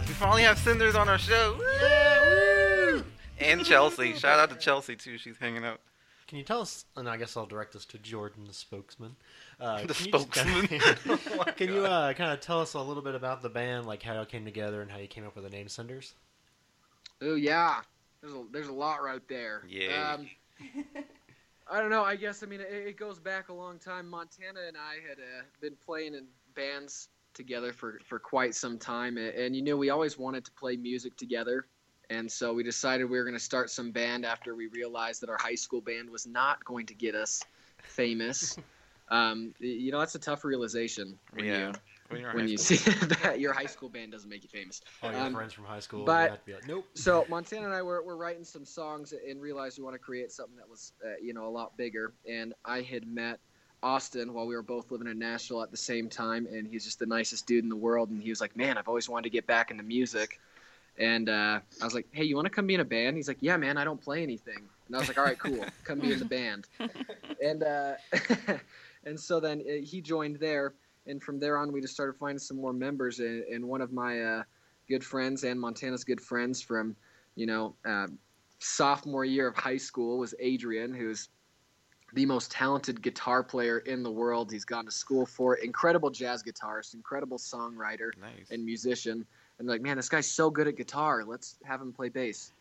Briefs Podcast. We finally have Cinders on our show. Woo! And Chelsea. Shout out to Chelsea, too. She's hanging out. Can you tell us, and I guess I'll direct this to Jordan, the spokesman. Uh, The can you just spokesman. kinda- Oh my can you uh, kind of tell us a little bit about the band, like how it came together and how you came up with the name Cinders? Oh yeah, there's a there's a lot right there. Yay. Um, I don't know. I guess I mean it, it goes back a long time. Montana and I had uh, been playing in bands together for for quite some time, and, and you know we always wanted to play music together. And so we decided we were going to start some band after we realized that our high school band was not going to get us famous. um, you know, that's a tough realization when Yeah. you When, you're when you see that your high school band doesn't make you famous. All your Um, friends from high school. but- have to be like, nope. So Montana and I were, were writing some songs and realized we want to create something that was, uh, you know, a lot bigger. And I had met Austin while we were both living in Nashville at the same time, and he's just the nicest dude in the world. And he was like, "Man, I've always wanted to get back into music." And uh, I was like, "Hey, you want to come be in a band?" He's like, "Yeah, man, I don't play anything." And I was like, "All right, cool, come be in the band." And uh, and so then uh, he joined there, and from there on, we just started finding some more members. And, and one of my uh, good friends and Montana's good friends from, you know, uh, sophomore year of high school was Adrian, who's the most talented guitar player in the world. He's gone to school for it. Incredible jazz guitarist, incredible songwriter Nice. and musician. And like, man, this guy's so good at guitar. Let's have him play bass.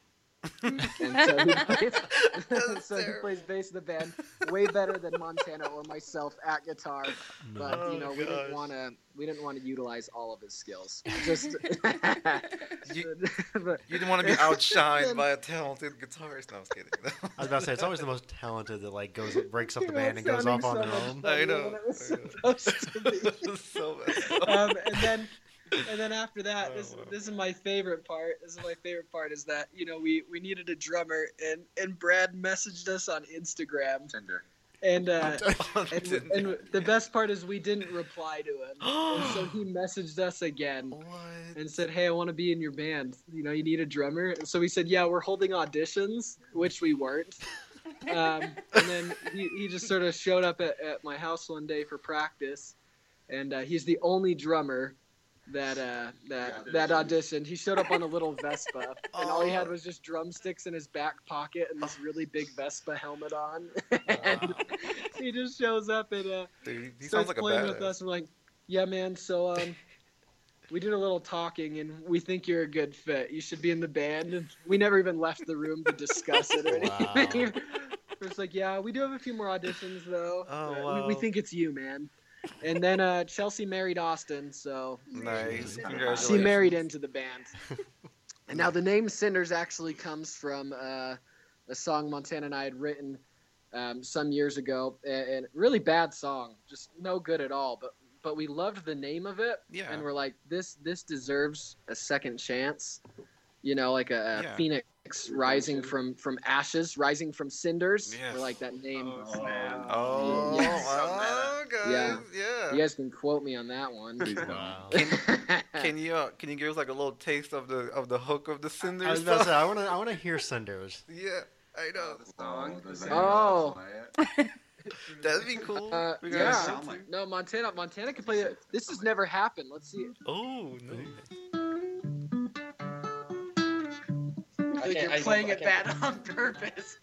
and so he plays, so he plays bass in the band, way better than Montana or myself at guitar. But Oh, you know, we gosh. didn't want to we didn't want to utilize all of his skills. Just You- but- You didn't want to be outshined by a talented guitarist. No, I was kidding. I was about to say it's always the most talented that like goes breaks up the band and goes sounding off on their own. I know, it was I know. to be. so messed um, and then and then after that, this Oh, wow. this is my favorite part. This is my favorite part is that you know we we needed a drummer and and Brad messaged us on Instagram Tinder. and uh, and, and the best part is we didn't reply to him, and so he messaged us again what? and said, "Hey, I want to be in your band. You know, you need a drummer." And so we said, "Yeah, we're holding auditions," which we weren't. Um, and then he, he just sort of showed up at, at my house one day for practice, and uh, he's the only drummer that uh, that that auditioned. He showed up on a little Vespa, and all he had was just drumsticks in his back pocket and this really big Vespa helmet on. and he just shows up and uh, Dude, he starts sounds like a playing with us. We're like, yeah, man. So um, we did a little talking, and we think you're a good fit. You should be in the band. And we never even left the room to discuss it or anything. We're just like, yeah, we do have a few more auditions though. Oh, wow. we, we think it's you, man. And then uh, Chelsea married Austin, so Nice. she married into the band. and now the name Cinders actually comes from uh, a song Montana and I had written um, some years ago, and, and really bad song, just no good at all. But but we loved the name of it, Yeah. and we're like, this this deserves a second chance. You know, like a, a Yeah. phoenix rising from from ashes, rising from cinders. Yes. We're like that name. Oh, man. Oh, Yes. Wow, guys. Yeah. Yeah. You guys can quote me on that one. Wow. Can you uh, can you give us like a little taste of the of the hook of the Cinders? I was about to say? I want to I want to hear Cinders. Yeah, I know. The song. the song. Oh. That'd be cool. Uh, yeah. Sound like- No, Montana. Montana can play it. This has never happened. Let's see. It. Oh, nice. I think you're playing it bad on purpose.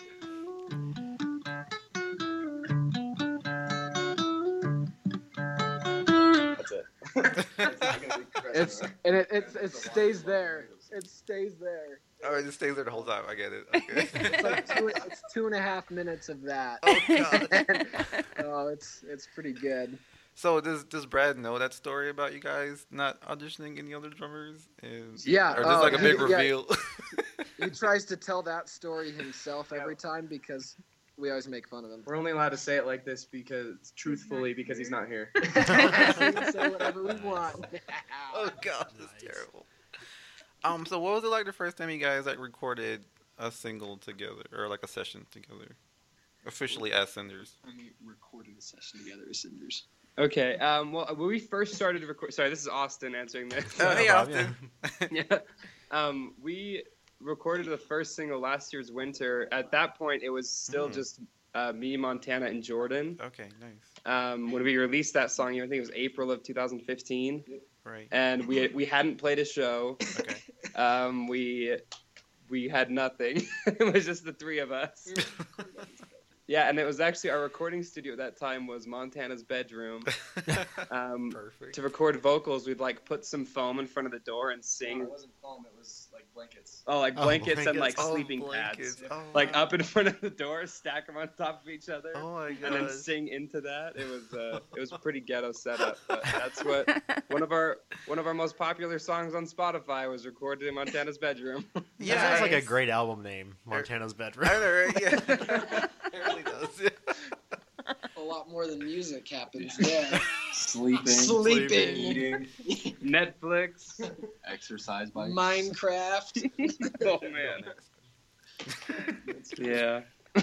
It's and it it, it stays there. It stays there. Oh, it just stays there the whole time. I get it. Okay. It's like two, it's two and a half minutes of that. oh god. oh, it's it's pretty good. So does does Brad know that story about you guys not auditioning any other drummers? And, Yeah, Or just oh, like a oh, big yeah. reveal? He tries to tell that story himself every time because we always make fun of him. We're only allowed to say it like this because, truthfully, because he's not here. we can say whatever we want. oh god, that's Nice. terrible. Um. So what was it like the first time you guys like recorded a single together or like a session together, officially as Cinders? we recorded a session together as Cinders. Okay. Um, well, when we first started to record, sorry, this is Austin answering this. Oh, hey, Austin. yeah. Um, we recorded the first single last year's winter. At that point, it was still Mhm. just uh, me, Montana, and Jordan. Okay, nice. Um, when we released that song, I think it was April of 2015. Right. and we we hadn't played a show. Okay. Um, we we had nothing. it was just the three of us. Yeah, and it was actually our recording studio at that time was Montana's bedroom. Um, Perfect. to record vocals, we'd like put some foam in front of the door and sing. It wasn't foam. It was like blankets. Oh, like Oh, blankets, and like. Oh, sleeping blankets. pads, Oh, like wow. up in front of the door, stack them on top of each other, Oh my god and then sing into that. It was uh, it was a pretty ghetto setup. But that's what one of our one of our most popular songs on Spotify was recorded in Montana's bedroom. Yeah, that sounds like a great album name, Montana's Bedroom. I know, right? Yeah. it really does. Yeah. A lot more than music happens there. Sleeping. Sleeping. Eating. Netflix. Exercise bikes. Minecraft. Oh man. Yeah. All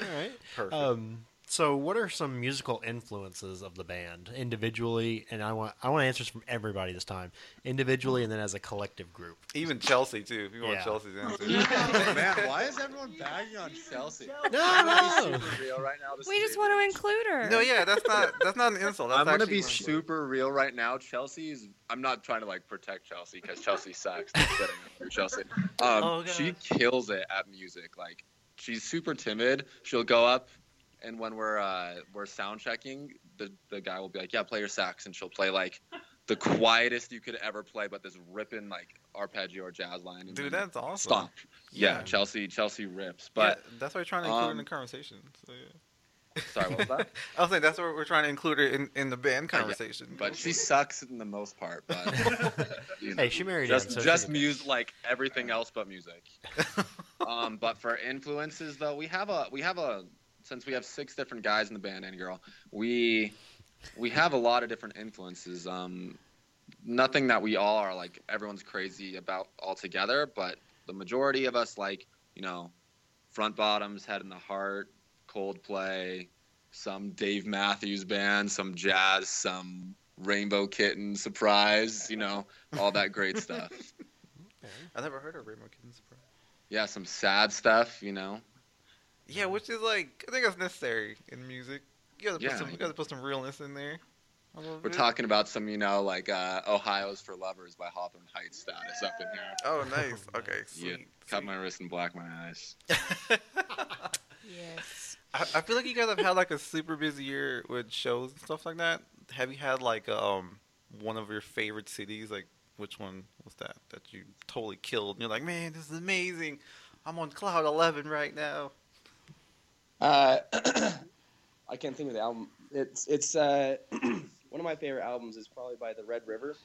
right. Perfect. Um, so, what are some musical influences of the band individually? And I want I want answers from everybody this time, individually and then as a collective group. Even Chelsea too. If you want Yeah. Chelsea's answer. Man, why is everyone bagging on Chelsea? No, I'm gonna no. super real right now. We just want to include her. No, yeah, that's not that's not an insult. That's I'm gonna be one. super real right now. Chelsea's. I'm not trying to like protect Chelsea because Chelsea sucks. Just kidding. You're Chelsea. Um, Oh, she kills it at music. Like she's super timid. She'll go up, and when we're uh, we're sound checking, the the guy will be like, "Yeah, play your sax," and she'll play like the quietest you could ever play, but this ripping like arpeggio or jazz line. and Dude, that's awesome. Stop. Yeah, Yeah. Chelsea. Chelsea rips. But But that's why we're trying to include it in um, the conversation. So, yeah. sorry, what was that? I was saying that's what we're trying to include it in, in the band Oh, yeah. conversation. But she sucks in the most part. But you know. Hey, she married just him, so just she can- music, like everything else but music. um, but for influences, though, we have a we have a since we have six different guys in the band and girl, we we have a lot of different influences. Um, nothing that we all are like everyone's crazy about altogether, but the majority of us like you know, front bottoms, head and the heart, Coldplay, some Dave Matthews Band, some jazz, some Rainbow Kitten, surprise, you know, all that great stuff. I never heard of Rainbow Kittens. surprise. Yeah, some sad stuff, you know. Yeah, which is like I think that's necessary in music. You gotta put Yeah. some you gotta put some realness in there. We're bit. talking about some, you know, like uh, Ohio's for Lovers by Hawthorne Heights status up in here. Oh, nice. Okay, Yeah, sweet. cut my wrist and black my eyes. Yes. I, I feel like you guys have had like a super busy year with shows and stuff like that. Have you had like um one of your favorite cities? Like which one was that that you totally killed? And you're like, man, this is amazing. I'm on cloud eleven right now. Uh, I can't think of the album. It's it's uh, one of my favorite albums is probably by the Red River.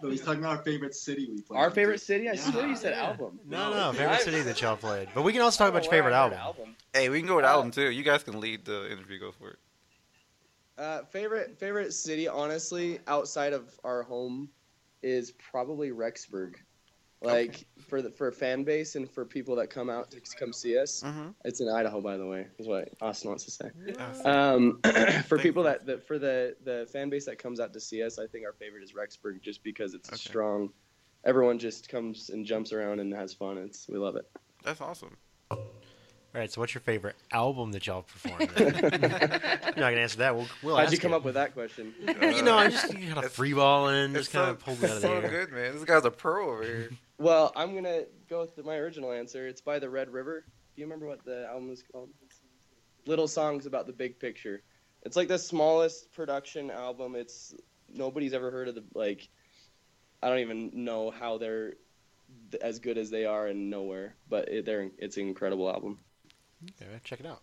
No, he's talking about our favorite city we played. Our favorite city. I Yeah. swear you said Yeah. album. No, No, no, favorite I- city that y'all played. But we can also talk about your favorite I album. where I heard Hey, we can go with Uh, album too. You guys can lead the interview. Go for it. Uh, favorite favorite city, honestly, outside of our home, is probably Rexburg. Like for the for fan base and for people that come out to come see us. Mm-hmm. It's in Idaho, by the way. Is what Austin wants to say. Um, for Thank people that, that for the the fan base that comes out to see us, I think our favorite is Rexburg, just because it's Okay. strong. Everyone just comes and jumps around and has fun. It's we love it. That's awesome. All right, so what's your favorite album that y'all performed? You're not gonna answer that. We'll, we'll How'd ask you come it. up with that question? you know, I just you kind of It's- freeballing, just It's kind so, of pulled it out of the so air. good, man. This guy's a pro over here. Well, I'm gonna go with my original answer. It's by the Red River. Do you remember what the album is called? Little songs about the big picture. It's like the smallest production album. It's nobody's ever heard of the like. I don't even know how they're as good as they are in nowhere, but it, they're it's an incredible album. Okay, check it out.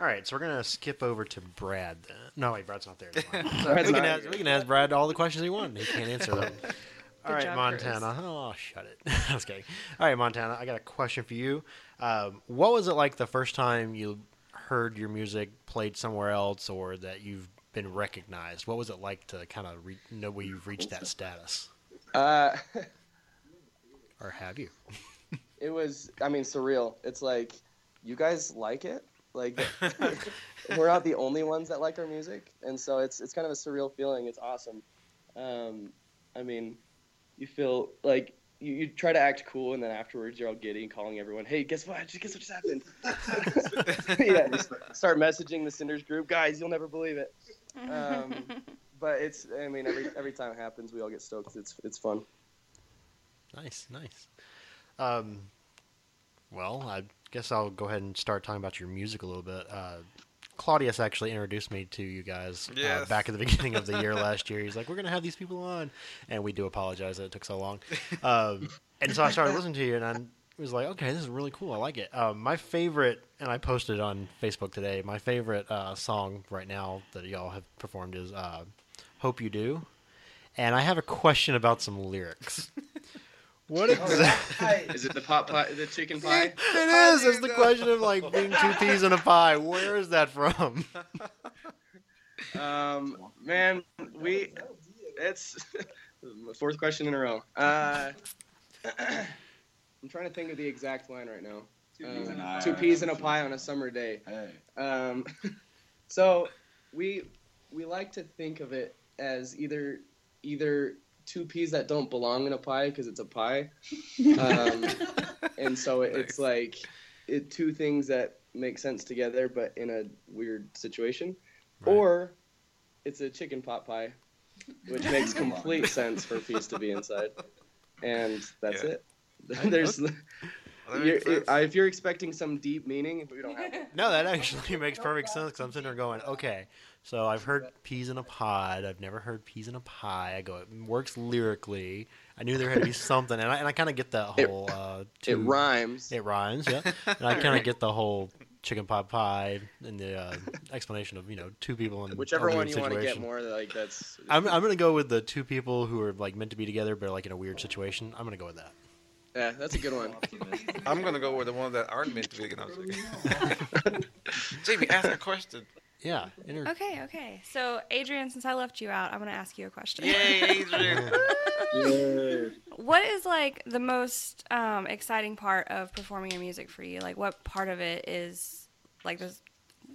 All right, so we're gonna skip over to Brad. Then. No, wait, Brad's not there. anymore. We, can ask, we can ask Brad all the questions he wants. He can't answer them. all right, Montana. Oh, shut it. I was kidding. All right, Montana. I got a question for you. Um, what was it like the first time you heard your music played somewhere else, or that you've been recognized? What was it like to kind of re- know where you've reached that status, Uh, or have you? it was i mean surreal it's like you guys like it like we're not the only ones that like our music and so it's it's kind of a surreal feeling it's awesome um, i mean you feel like you, you try to act cool and then afterwards you're all giddy and calling everyone hey guess what guess what just happened yeah just start messaging the cinders group guys you'll never believe it um, but it's. I mean, every every time it happens, we all get stoked. It's it's fun. Nice, nice. Um, well, I guess I'll go ahead and start talking about your music a little bit. Uh, Claudius actually introduced me to you guys uh, back at the beginning of the year last year. He's like, "We're gonna have these people on," and we do apologize that it took so long. Um, and so I started listening to you, and I was like, "Okay, this is really cool. I like it." Um, my favorite, and I posted on Facebook today. My favorite uh, song right now that y'all have performed is uh, "Hope You Do," and I have a question about some lyrics. What exactly? Is it the pot pie, the chicken pie? It is. It's the question of like being two peas in a pie. Where is that from? Um, man, we. It's fourth question in a row. Uh, I'm trying to think of the exact line right now. Two peas in a pie. two peas in a pie on a summer day. Hey. Um, so we we like to think of it as either either two peas that don't belong in a pie because it's a pie, um, and so it, it's like it, two things that make sense together but in a weird situation, Right. or it's a chicken pot pie, which makes complete sense for peas to be inside, and that's Yeah. it. There's Well, that you're, makes uh, if you're expecting some deep meaning, we don't have it. No, that actually makes perfect sense because I'm sitting there going, okay, so I've heard peas in a pod. I've never heard peas in a pie. I go, it works lyrically. I knew there had to be something, and I, and I kind of get that It- whole. uh, It rhymes. It rhymes, yeah. And I kind of get the whole chicken pot pie and the uh, explanation of you know two people in Whichever a one weird you want to get more, like that's. I'm I'm gonna go with the two people who are like meant to be together but are like in a weird situation. I'm gonna go with that. Yeah, that's a good one. I'm gonna go with the ones that aren't meant to be. No, I'm. Jamie, ask a question. Yeah. Inter- Okay, okay. So, Adrian, since I left you out, I'm going to ask you a question. Yay, Adrian! What is like the most um, exciting part of performing your music for you? Like, what part of it is like the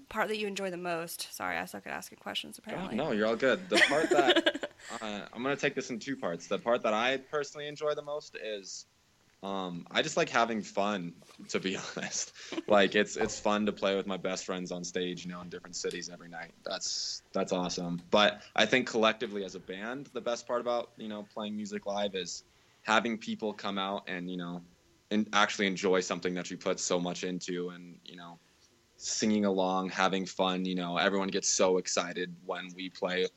part that you enjoy the most? Sorry, I suck at asking questions. Oh, Apparently. no, you're all good. The part that uh, I'm gonna take this in two parts. The part that I personally enjoy the most is um, I just like having fun. To be honest, like it's it's fun to play with my best friends on stage, you know, in different cities every night. That's that's awesome. But I think collectively as a band, the best part about you know playing music live is having people come out and you know and actually enjoy something that you put so much into, and you know singing along, having fun. You know, everyone gets so excited when we play.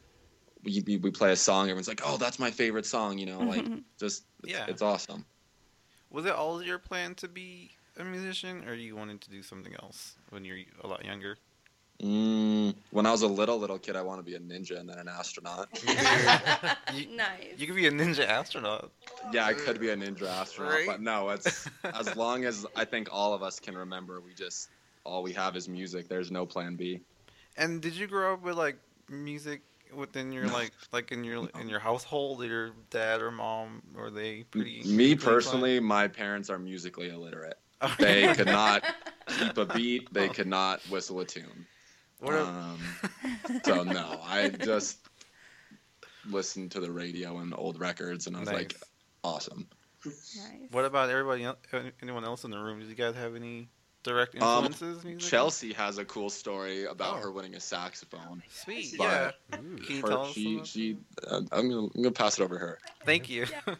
We, we, play a song. Everyone's like, "Oh, that's my favorite song." You know, like just it's, Yeah. it's awesome. Was it always your plan to be a musician, or you wanted to do something else when you're a lot younger? Mm, when I was a little little kid, I wanted to be a ninja and then an astronaut. You, nice. you could be a ninja astronaut. yeah, I could be a ninja astronaut, Right. but no, it's as long as I think all of us can remember, we just all we have is music. There's no plan B. And did you grow up with like music within your like like in your in your household? Your dad or mom were they pretty? Me pretty personally, my parents are musically illiterate. They could not keep a beat. They could not whistle a tune. What a- Um, so no, I just listened to the radio and old records, and I was like, awesome. nice. What about everybody? else, Anyone else in the room? Did you guys have any direct Um, influences? musically? Chelsea has a cool story about Oh. her winning a saxophone. Sweet. But Yeah. Can you Her- tell us? she, she, uh, I'm, gonna, I'm gonna pass it over to her. Thank you.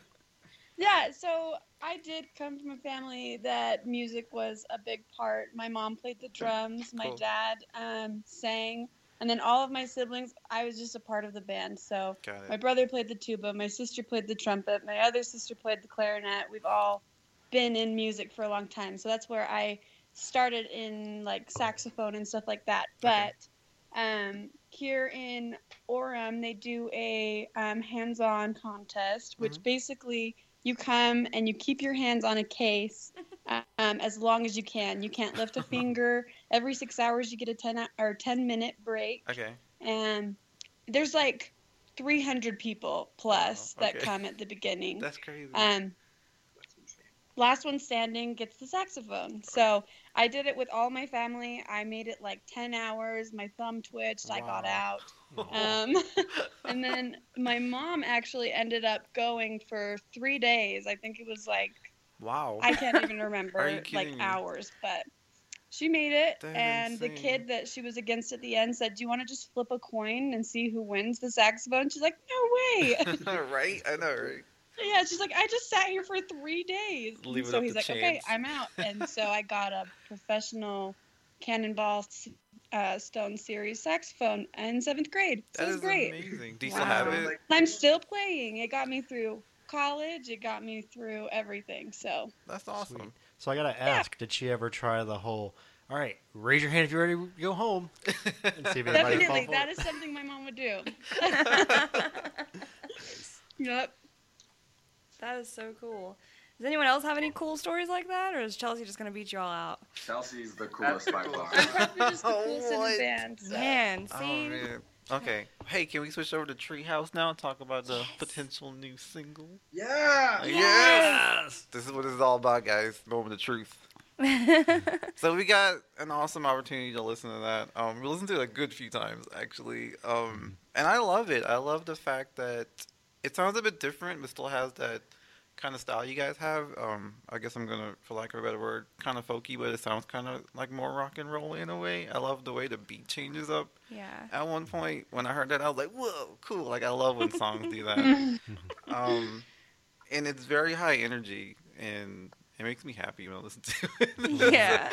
Yeah, so I did come from a family that music was a big part. My mom played the drums, my Cool. dad um, sang, and then all of my siblings, I was just a part of the band. So my brother played the tuba, my sister played the trumpet, my other sister played the clarinet. We've all been in music for a long time. So that's where I started in like saxophone and stuff like that. Okay. But um, here in Orem, they do a um, hands-on contest, which Mhm. basically you come and you keep your hands on a case um, as long as you can. You can't lift a finger. Every six hours, you get a ten hou- or ten minute break, Okay. and there's like 300 people plus Wow, that come at the beginning. That's crazy. Um, last one standing gets the saxophone. So I did it with all my family. I made it like 10 hours. My thumb twitched. I got out. Um, and then my mom actually ended up going for three days. I think it was like, wow. I can't even remember, like hours. But She made it, and the kid that she was against at the end said, "Do you want to just flip a coin and see who wins the saxophone?" She's like, "No way!" right? I know, right? Yeah, she's like, "I just sat here for three days." Leave it so up he's to like, "Okay. I'm out." And so I got a professional Cannonball uh, Stone Series saxophone in seventh grade. So That it was is great. amazing. Do you still have it? I'm still playing. It got me through college. It got me through everything. So That's awesome. So I gotta ask, did she ever try the whole? All right, raise your hand if you're ready to go home. And see if definitely, fall for that it. is something my mom would do. yep. That is so cool. Does anyone else have any cool stories like that, or is Chelsea just gonna beat you all out? Chelsea's the coolest by far. I'm probably just the Oh, coolest in the band. so. Man, Oh see, man. Okay. Hey, can we switch over to Treehouse now and talk about the potential new single? Yeah. Yes. This is what it's all about, guys. Moment of truth. So we got an awesome opportunity to listen to that. Um, we listened to it a good few times actually, um, and I love it. I love the fact that it sounds a bit different, but still has that kind of style you guys have. Um, I guess I'm gonna, for lack of a better word, kind of folky, but it sounds kind of like more rock and roll in a way. I love the way the beat changes up. yeah. At one point, when I heard that, I was like, "Whoa, cool!" Like I love when songs do that. um, and it's very high energy, and it makes me happy when I listen to it. Yeah.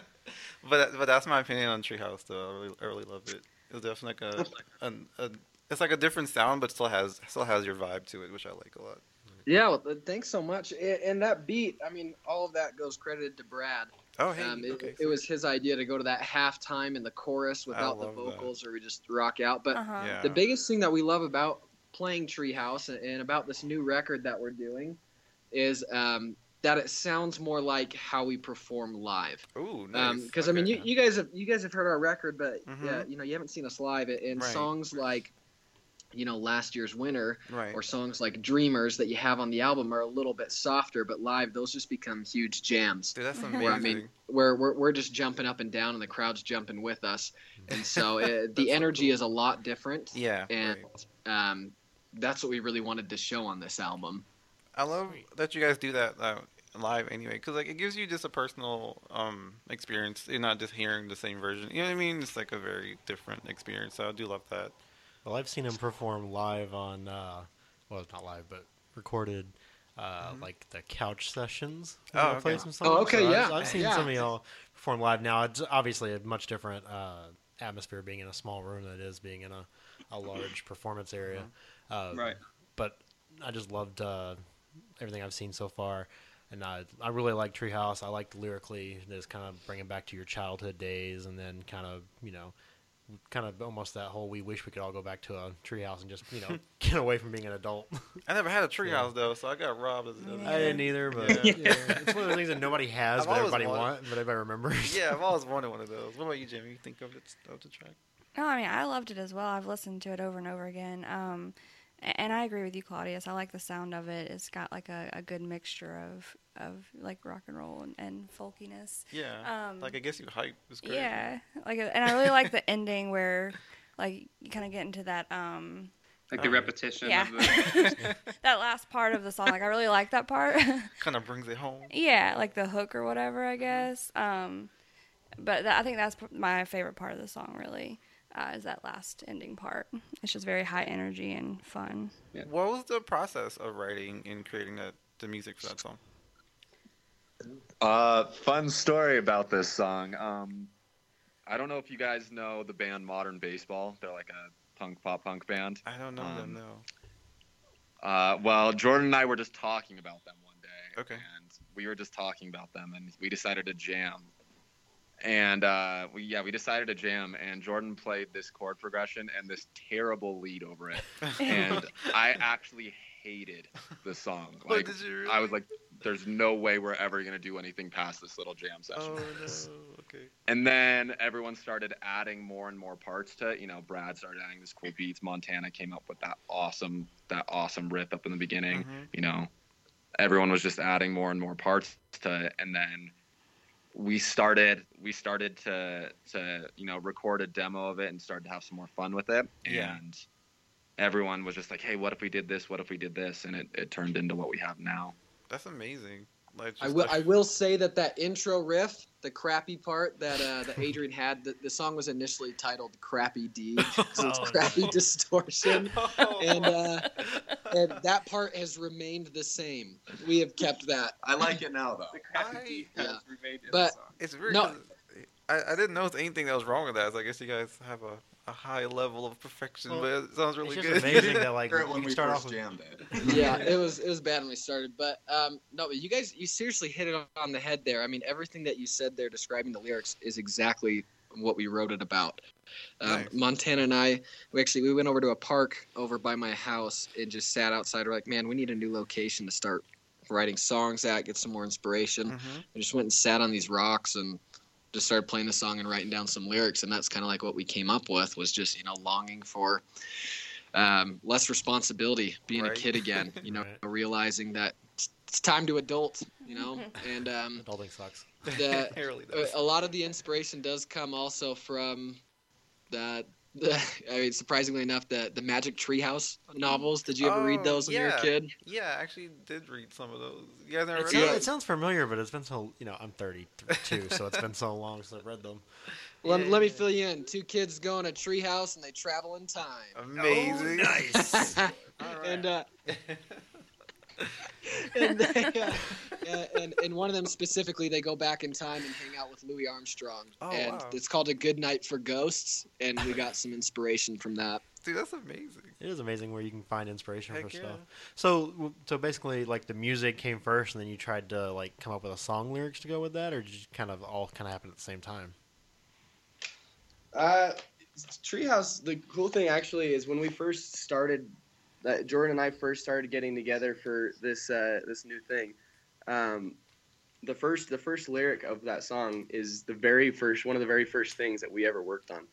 but but that's my opinion on Treehouse, though. I really, I really love it. It's definitely like a, an a, it's like a different sound, but still has still has your vibe to it, which I like a lot. Yeah, well, thanks so much. A- And that beat, I mean, all of that goes credited to Brad. Oh, hey, Um, it, okay. it was his idea to go to that halftime in the chorus without the love that. vocals, or we just rock out. But Uh-huh. yeah. the biggest thing that we love about playing Treehouse and, and about this new record that we're doing is um, that it sounds more like how we perform live. Ooh, nice. Because I mean, you, you guys have you guys have heard our record, but Mhm. yeah, you know, you haven't seen us live. And Right. songs like, you know, last year's winter right. or songs like Dreamers that you have on the album are a little bit softer, but live those just become huge jams. Dude, that's amazing. Where I mean, where we're, we're just jumping up and down and the crowd's jumping with us, and so uh, That's the so energy cool. is a lot different. yeah, and right. um, that's what we really wanted to show on this album. I love that you guys do that uh, live anyway, because like it gives you just a personal um, experience. You're not just hearing the same version. You know what I mean? It's like a very different experience. So I do love that. Well, I've seen him perform live on, uh, well, not live, but recorded, uh, like the couch sessions. Mm-hmm. Oh, where I play okay. some songs. Oh, okay, So yeah, I've, I've seen yeah. some of y'all perform live. Now it's obviously a much different uh, atmosphere being in a small room than it is being in a, a large performance area. Uh, Right. But I just loved uh, everything I've seen so far. And I, I really like Treehouse. I liked lyrically, just kind of bringing back to your childhood days, and then kind of you know, kind of almost that whole we wish we could all go back to a treehouse and just you know get away from being an adult. I never had a treehouse though, so I got robbed. As, as I didn't either, but Yeah. yeah. it's one of those things that nobody has, I've but everybody wants, but everybody remembers. Yeah, I've always wanted one of those. What about you, Jimmy? You think of it of the track? No, I mean I loved it as well. I've listened to it over and over again. Um, a- and I agree with you, Claudius. I like the sound of it. It's got like a, a good mixture of, of like rock and roll and, and folkiness. Yeah. Um, like I guess you hype was great. Yeah, like, and I really like the ending where, like, you kind of get into that. Um, Like the Oh. repetition yeah, of the. that last part of the song. Like, I really like that part. Kind of brings it home. yeah, like the hook or whatever, I guess. Um, but that, I think that's p- my favorite part of the song. Really, uh, is that last ending part. It's just very high energy and fun. What was the process of writing and creating that the music for that song? Uh, fun story about this song. Um, I don't know if you guys know the band Modern Baseball. They're like a punk pop punk band. I don't know them. Um, No. Uh, well, Jordan and I were just talking about them one day. Okay. And we were just talking about them, and we decided to jam. And uh, we yeah, we decided to jam, and Jordan played this chord progression and this terrible lead over it, and I actually hated the song. What, Like you I was like, "There's no way we're ever gonna do anything past this little jam session." Oh no. Okay. And then everyone started adding more and more parts to it. You know, Brad started adding this cool beats. Montana came up with that awesome, that awesome riff up in the beginning. Mhm. You know, everyone was just adding more and more parts to it. And then we started, we started to, to, you know, record a demo of it and started to have some more fun with it. Yeah. And everyone was just like, hey, what if we did this? What if we did this? And it, it turned into what we have now. That's amazing. Like, I will like- I will say that that intro riff the crappy part that uh, that Adrian had. The, the song was initially titled "Crappy D" because it's Oh, crappy no. distortion, Oh, and uh, and that part has remained the same. We have kept that. I like it now though. The crappy D I- has yeah. remained in But- the song. It's weird. No. 'cause I, I didn't notice anything that was wrong with that. So I guess you guys have a, a high level of perfection, Well, but it sounds really it's good. amazing that like Or you when can we start first off with jammed it. yeah, it was it was bad when we started, but um, no, but you guys, you seriously hit it on the head there. I mean, everything that you said there describing the lyrics is exactly what we wrote it about. Um, Nice. Montana and I, we actually we went over to a park over by my house and just sat outside. We're like, man, we need a new location to start writing songs at, get some more inspiration. Mhm. We just went and sat on these rocks and just started playing the song and writing down some lyrics, and that's kind of like what we came up with was just you know longing for um, less responsibility, being Right. a kid again, you know, Right. realizing that it's, it's time to adult, you know, and um, adulting sucks. the, really a, a lot of the inspiration does come also from the. The, I mean, surprisingly enough, the the Magic Treehouse novels. Did you ever read Oh, those when you were a kid? Yeah, I actually did read some of those. You guys It read sounds, it sounds familiar, but it's been so you know I'm 32, so it's been so long since I've read them. Let, Yeah, let me fill you in. Two kids go in a treehouse and they travel in time. Amazing. nice. and uh, and, they, uh, and and one of them specifically, they go back in time and hang out with Louis Armstrong, Oh, and wow. it's called A Good Night for Ghosts, and we got some inspiration from that. Dude, that's amazing. It is amazing where you can find inspiration Heck for yeah. stuff. So, so basically, like the music came first, and then you tried to like come up with a song lyrics to go with that, or did you kind of all kind of happen at the same time? Uh, Treehouse. The cool thing actually is when we first started, that Jordan and I first started getting together for this uh, this new thing. Um, the first the first lyric of that song is the very first one of the very first things that we ever worked on.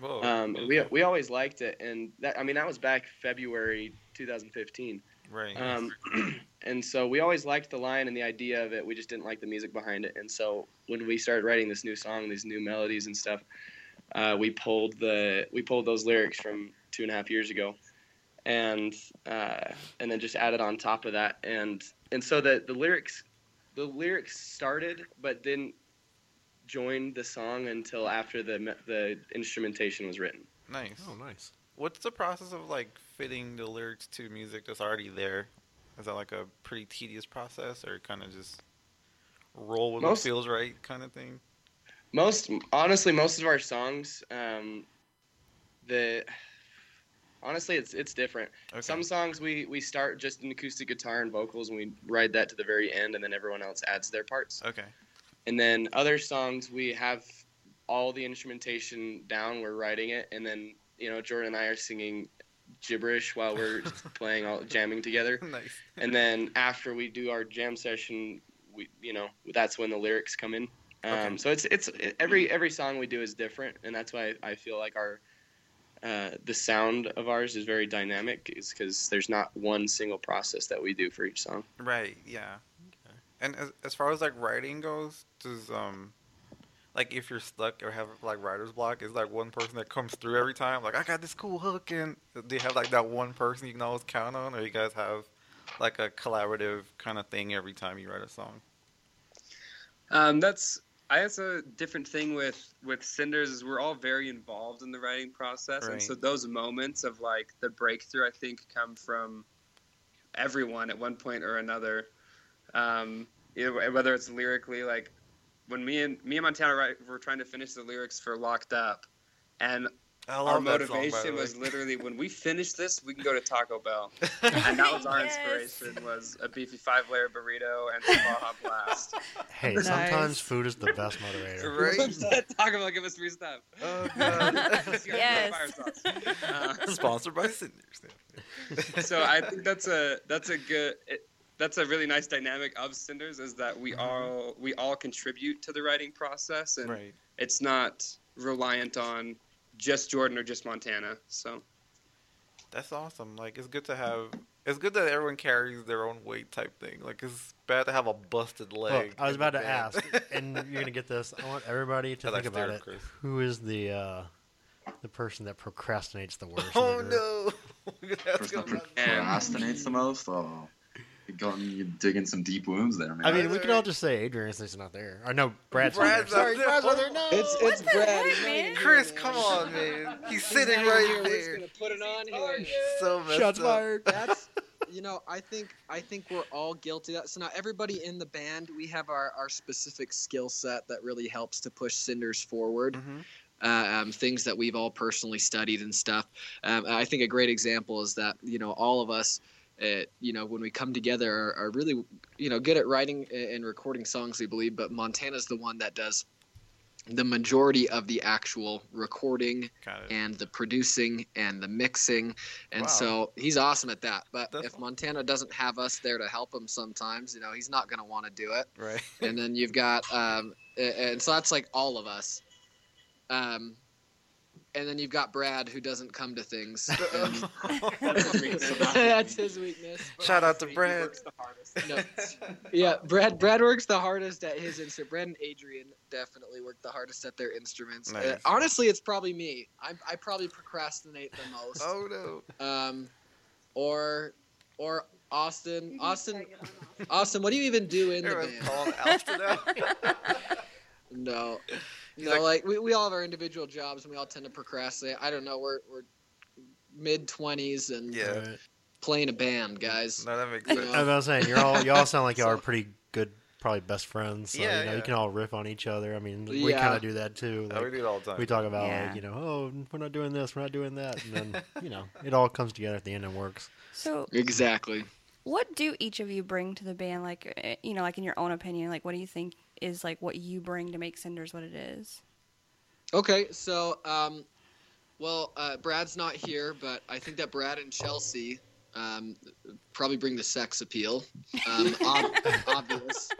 Whoa. Um, and we we always liked it, and that I mean that was back February 2015. right. Um, and so we always liked the line and the idea of it. We just didn't like the music behind it. And so when we started writing this new song, these new melodies and stuff, uh, we pulled the we pulled those lyrics from two and a half years ago, and uh, and then just added on top of that. And and so the the lyrics the lyrics started, but didn't join the song until after the the instrumentation was written. nice. Oh, nice. What's the process of like fitting the lyrics to music that's already there? Is that like a pretty tedious process, or kind of just roll with Most- what feels right kind of thing? most honestly most of our songs um the honestly it's it's different Okay. some songs we we start just an acoustic guitar and vocals and we ride that to the very end and then everyone else adds their parts Okay. and then other songs we have all the instrumentation down we're writing it and then you know jordan and i are singing gibberish while we're playing all jamming together nice. and then after we do our jam session we you know that's when the lyrics come in um, Okay. so it's it's every every song we do is different and that's why i feel like our uh, the sound of ours is very dynamic is because there's not one single process that we do for each song Right. Yeah. okay. And as as far as like writing goes, does um. Like if you're stuck or have like writer's block, is like one person that comes through every time. Like I got this cool hook, and do you have like that one person you can always count on, or you guys have like a collaborative kind of thing every time you write a song? Um, that's I guess a different thing with with Cinders is we're all very involved in the writing process, Right. and so those moments of like the breakthrough, I think, come from everyone at one point or another. Um, know, whether it's lyrically, like when me and me and Montana write, were trying to finish the lyrics for "Locked Up," and our love that song, motivation way. was literally when we finish this, we can go to Taco Bell, and that was our Yes. inspiration was a beefy five layer burrito and some Baja Blast. Hey, Nice. sometimes food is the best motivator. right. Taco Bell give us free stuff. Oh god. Yes. Uh, Sponsored by Cinders. so I think that's a that's a good it, that's a really nice dynamic of Cinders is that we all we all contribute to the writing process and Right. it's not reliant on just Jordan or just Montana. So That's awesome. Like it's good to have. It's good that everyone carries their own weight type thing. Like it's bad to have a busted leg. Look, I was about to band. ask, and you're gonna get this. I want everybody to think about it. Chris. Who is the uh, the person that procrastinates the worst? Oh no! We're gonna have to Person that procrastinates the most. Oh, Going, you digging some deep wounds there, man. I mean, we can all just say Adrian since he's not there. Or no, Brad's, Brad's not there. Sorry, not there. Brad's not there. No. It's it's Brad. heck, man? Chris, come on, man. He's He's sitting right here. We're just there. gonna put it on here. So messed Shots up. fired. That's you know I think I think we're all guilty of that. So now everybody in the band we have our our specific skill set that really helps to push Cinders forward. Mhm. Uh, um, things that we've all personally studied and stuff. Um, I think a great example is that you know all of us, uh, you know, when we come together, are, are really you know good at writing and recording songs. We believe, but Montana's the one that does the majority of the actual recording and the producing and the mixing and Wow. so he's awesome at that but That's- if montana doesn't have us there to help him sometimes you know he's not going to want to do it Right. and then you've got um and so that's like all of us um and then you've got Brad, who doesn't come to things. And that's his weakness. Shout out to Brad. No. Yeah, Brad. Brad works the hardest at his instrument. Brad and Adrian definitely work the hardest at their instruments. Uh, honestly, it's probably me. I, I probably procrastinate the most. Oh no. Um, or, or Austin. Austin. Austin, what do you even do in the Everyone's band? calling Austin out. No, He's no. like- Like, we, we all have our individual jobs, and we all tend to procrastinate. I don't know. We're we're mid twenties and Yeah. Right. playing a band, guys. No, that makes You sense. know? I was saying, you're all y'all sound like y'all are pretty good, probably best friends. So, Yeah, you know, yeah. you can all riff on each other. I mean, we Yeah. kind of do that too. Oh, Like, we do it all the time. we talk about Yeah. like, you know, oh, we're not doing this, we're not doing that, and then you know, it all comes together at the end and works. So, Exactly. what do each of you bring to the band? Like, eh, you know, like in your own opinion, like what do you think is like what you bring to make Cinders what it is? Okay, so um, well, uh, Brad's not here, but I think that Brad and Chelsea um, probably bring the sex appeal. Um, ob- obvious.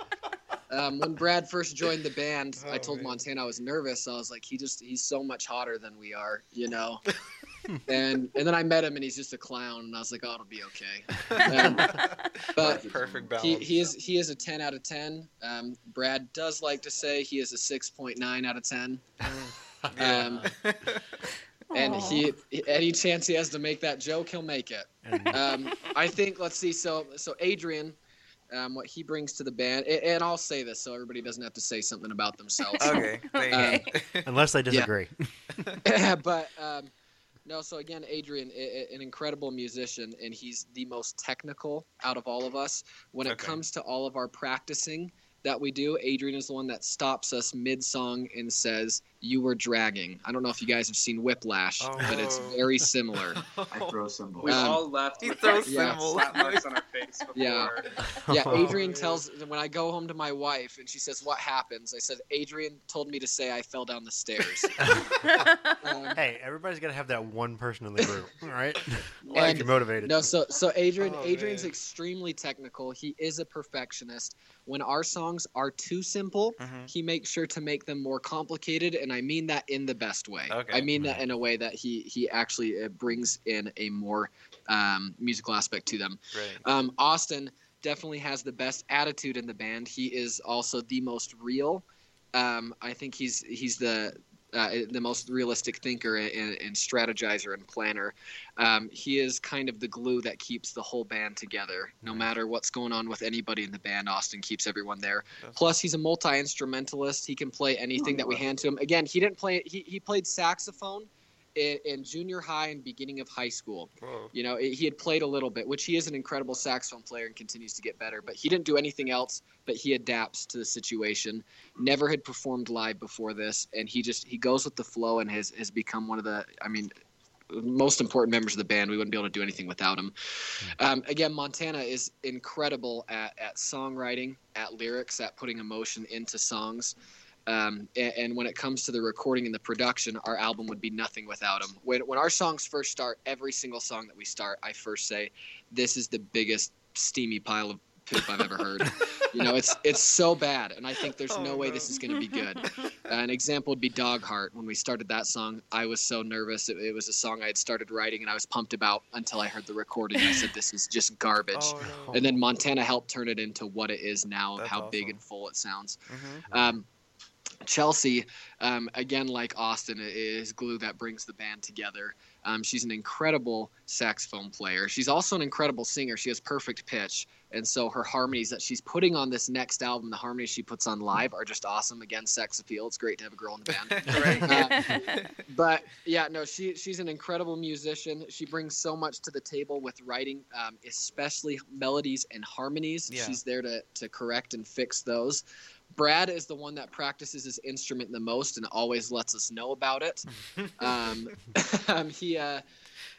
Um, when Brad first joined the band, I Oh, told man. Montana I was nervous. I was like, he just he's so much hotter than we are, you know. and and then I met him and he's just a clown, and I was like, oh, it'll be okay. Um, but Perfect balance. he, he is he is a 10 out of 10 um, brad does like to say he is a 6.9 out of 10 um, and he any chance he has to make that joke he'll make it. Um, i think let's see so so adrian um, what he brings to the band and i'll say this so everybody doesn't have to say something about themselves. Okay. Um, unless they disagree, but um, no, so again, Adrian, i- i- an incredible musician, and he's the most technical out of all of us. When it Okay. comes to all of our practicing that we do, Adrian is the one that stops us mid song and says, "You were dragging." I don't know if you guys have seen Whiplash, but it's Oh. very similar. I throw cymbals. We Um, all left he throws like, Yeah. symbols. slap marks on our face before. Yeah. Yeah, Oh, Adrian tells when I go home to my wife and she says, "What happens?" I said, "Adrian told me to say I fell down the stairs." um, hey, everybody's got to have that one person in the group, all right? And- Like you're motivated. No, so so Adrian Oh, Adrian's man. extremely technical. He is a perfectionist. When our songs are too simple, Mhm. he makes sure to make them more complicated, and I mean that in the best way. Okay. I mean that in a way that he he actually uh, brings in a more um, musical aspect to them. Great. Um, Austin definitely has the best attitude in the band. He is also the most real. Um, I think he's he's the uh, the most realistic thinker and, and strategizer and planner. Um, he is kind of the glue that keeps the whole band together. No matter what's going on with anybody in the band, Austin keeps everyone there. Plus, he's a multi instrumentalist. He can play anything that we hand to him. Again, he didn't play. He, he played saxophone in, in junior high and beginning of high school. You know, he had played a little bit, which he is an incredible saxophone player and continues to get better. But he didn't do anything else. But he adapts to the situation. Never had performed live before this, and he just he goes with the flow and has has become one of the. I mean, most important members of the band. We wouldn't be able to do anything without him. Um, again, Montana is incredible at, at songwriting, at lyrics, at putting emotion into songs. Um, and, and when it comes to the recording and the production, our album would be nothing without him. When, when our songs first start, every single song that we start, I first say, "This is the biggest steamy pile of poop I've ever heard." you know, it's it's so bad, and I think there's Oh, no way no. this is going to be good. an example would be Dog Heart. When we started that song, I was so nervous. It, it was a song I had started writing, and I was pumped about until I heard the recording. I said, "This is just garbage." Oh, no. And then Montana helped turn it into what it is now, of That's how big and full it sounds. Mhm. Um, Chelsea, um, again, like Austin, is glue that brings the band together. Um, she's an incredible saxophone player. She's also an incredible singer. She has perfect pitch. And so her harmonies that she's putting on this next album, the harmonies she puts on live, are just awesome. Again, sex appeal. It's great to have a girl in the band. Uh, but yeah, no, she she's an incredible musician. She brings so much to the table with writing, um, especially melodies and harmonies. Yeah. She's there to to correct and fix those. Brad is the one that practices his instrument the most and always lets us know about it. um, um, he uh,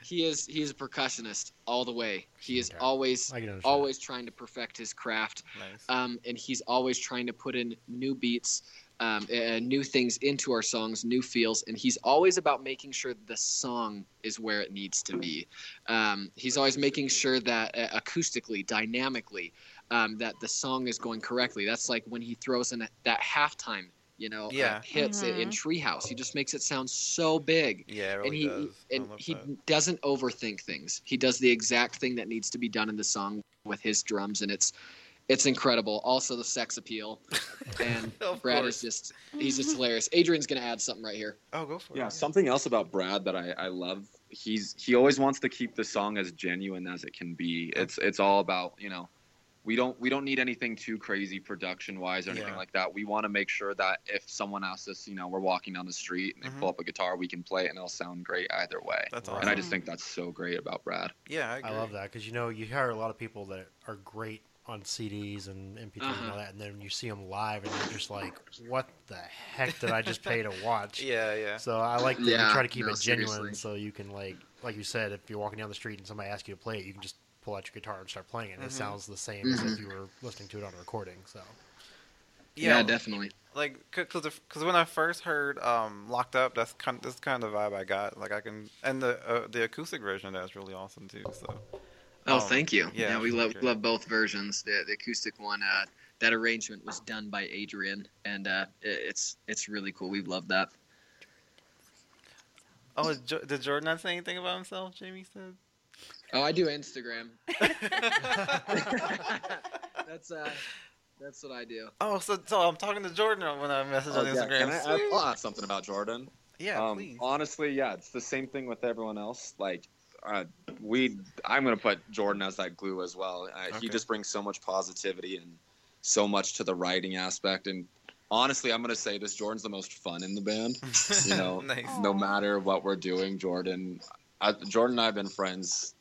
he is he is a percussionist all the way. He is Okay. always I can understand. always trying to perfect his craft nice. um, and he's always trying to put in new beats, um, uh, new things into our songs, new feels, and he's always about making sure the song is where it needs to be. Um, he's always making sure that uh, acoustically, dynamically, um, that the song is going correctly. That's like when he throws in that halftime, you know, uh, Yeah. hits it in Treehouse. He just makes it sound so big Yeah, it and he does. and he that. doesn't overthink things. He does the exact thing that needs to be done in the song with his drums, and it's it's incredible. Also, the sex appeal, and Brad course. is just he's just hilarious. Adrian's gonna add something right here. Oh, go for it. Yeah, something else about Brad that I, I love. He's he always wants to keep the song as genuine as it can be. It's it's all about you know, we don't we don't need anything too crazy production wise or anything Yeah. like that. We want to make sure that if someone asks us, you know, we're walking down the street and they Mhm. pull up a guitar, we can play it and it'll sound great either way. That's Right. awesome. And I just think that's so great about Brad. yeah, I, agree. I love that because you know you hear a lot of people that are great on CDs and MP3s and Uh-huh. all that, and then you see them live and you're just like, "What the heck did I just pay to watch?" Yeah, yeah. So I like that you Yeah, try to keep no, it genuine, seriously. so you can like, like you said, if you're walking down the street and somebody asks you to play it, you can just pull out your guitar and start playing it. and It sounds the same as Mhm. if you were listening to it on a recording. So Yeah, definitely. like because because when I first heard um locked up, that's kind that's kind of the vibe I got. Like I can and the uh, the acoustic version of that's really awesome too. So Oh, Um, thank you. yeah, Yeah, we love great. love both versions. The the acoustic one, uh, that arrangement was done by Adrian, and uh, it- it's it's really cool. We love that. oh, did Jordan not say anything about himself? Jamie said. Oh, I do Instagram. that's uh, that's what I do. Oh, so so I'm talking to Jordan when I message on Oh, yeah, Instagram. Can I add, I'll add something about Jordan? yeah, um, please. Honestly, yeah, it's the same thing with everyone else. Like, uh, we, I'm gonna put Jordan as that glue as well. Uh, Okay. He just brings so much positivity and so much to the writing aspect. And honestly, I'm gonna say this: Jordan's the most fun in the band. You know, nice. no matter what we're doing, Jordan, I, Jordan and I have been friends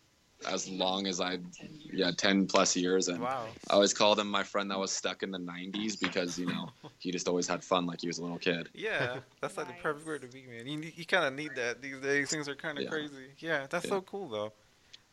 as long as I, yeah, ten plus years, and Wow. I always called him my friend that was stuck in the '90s because you know he just always had fun like he was a little kid. Yeah, that's like the perfect word to be, man. You you kind of need that these days. Things are kind of Yeah. crazy. Yeah, that's Yeah. so cool though.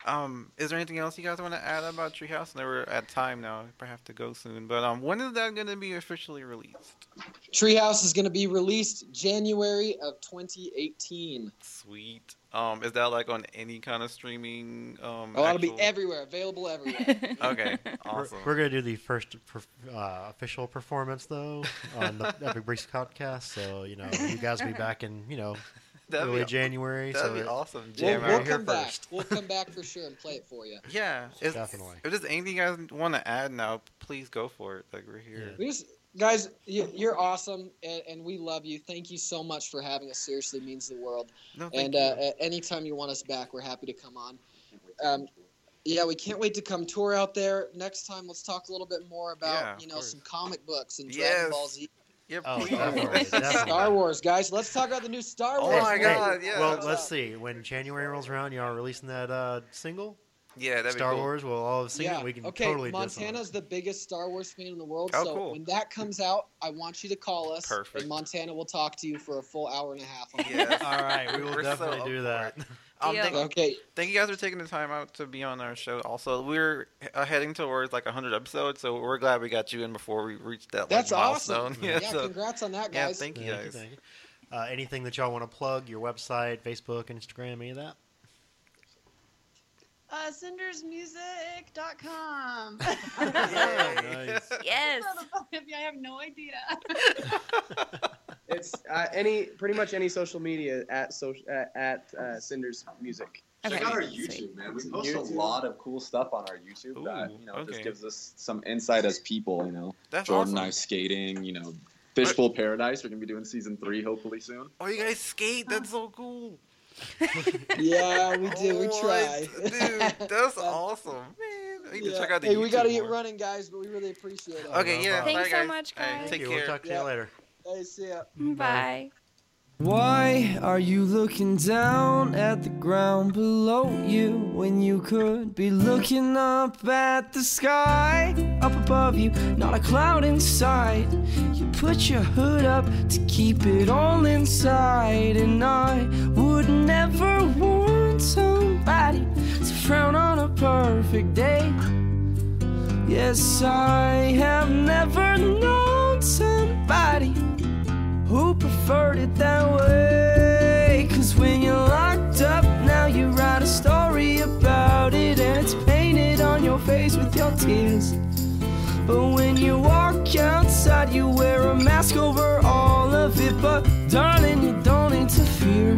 Um, is there anything else you guys want to add about Treehouse? And we're at time now. I have to go soon. But um, when is that going to be officially released? Treehouse is going to be released January of 2018. Sweet. Um, is that like on any kind of streaming? Um, Oh, it'll be everywhere, available everywhere. Okay, we're, awesome. we're gonna do the first per- uh, official performance though on the Epic Briefs podcast. So you know you guys will be back in you know That'd early be, January. that'd so be it- awesome. we'll Jam We'll we'll out. here come back. first. We'll come back for sure and play it for you. Yeah, if, Definitely. If there's anything you guys want to add now, please go for it. Like we're here. We just, guys, you, you're awesome, and, and we love you. Thank you so much for having us. Seriously, means the world. No, thank And you. uh, anytime you want us back, we're happy to come on. Um, yeah, we can't wait to come tour out there. Next time, let's talk a little bit more about Yeah, you know some comic books and Yes. Dragon Ball Z, yeah, Oh, please. definitely, definitely. Star Wars, guys. Let's talk about the new Star Wars. Oh my movie. God, yeah. Well, let's up? see. When January rolls around, y'all are releasing that uh, single, yeah, that'd Star be cool. Wars. We'll all have seen yeah. it. We can okay, totally diss on. Montana's the biggest Star Wars fan in the world. Oh, so cool. when that comes out, I want you to call us. Perfect. And Montana will talk to you for a full hour and a half. On Yes. All right, we will We're definitely up do for that. it. Um, Deal. thank, Okay. thank you guys for taking the time out to be on our show. Also, we're uh, heading towards like 100 episodes, so we're glad we got you in before we reached that like, That's milestone. awesome. Yeah, Yeah, so, congrats on that, yeah, guys. thank you Thank you, guys. thank you. Uh, anything that y'all want to plug? Your website, Facebook, Instagram, any of that? Uh, cindersmusic.com. Nice. yes. I have no idea. It's uh, any pretty much any social media at social uh, at uh, Cinders Music. Okay. Check out our sweet. YouTube, man. We post a lot of cool stuff on our YouTube. Ooh, that you know okay. just gives us some insight as people. You know, That's Jordan awesome. and I skating. You know, Fishbowl Paradise. We're gonna be doing season three hopefully soon. Oh, you guys skate? That's so cool. Yeah, we do. We What? try. Dude, that's awesome, man. You need to Yeah. check out the hey, we gotta get more. running, guys, but we really appreciate it. Okay, yeah. Thanks bye, so much, Hey, guys. take you. care. We'll talk to Yeah. you later. Hey, see ya. Bye. Why are you looking down at the ground below you when you could be looking up at the sky up above you? Not a cloud in sight. You put your hood up to keep it all inside, and I would never want somebody to frown on a perfect day. Yes, I have never known somebody who preferred it that way. Cause when you're locked up, now you write a story about it, and it's painted on your face with your tears. But when you walk outside, you wear a mask over all of it. But darling, you don't interfere.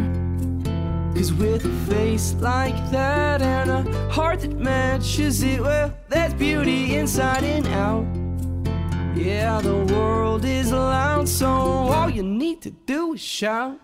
Cause with a face like that and a heart that matches it, well, there's beauty inside and out. Yeah, the world is loud, so all you need to do is shout.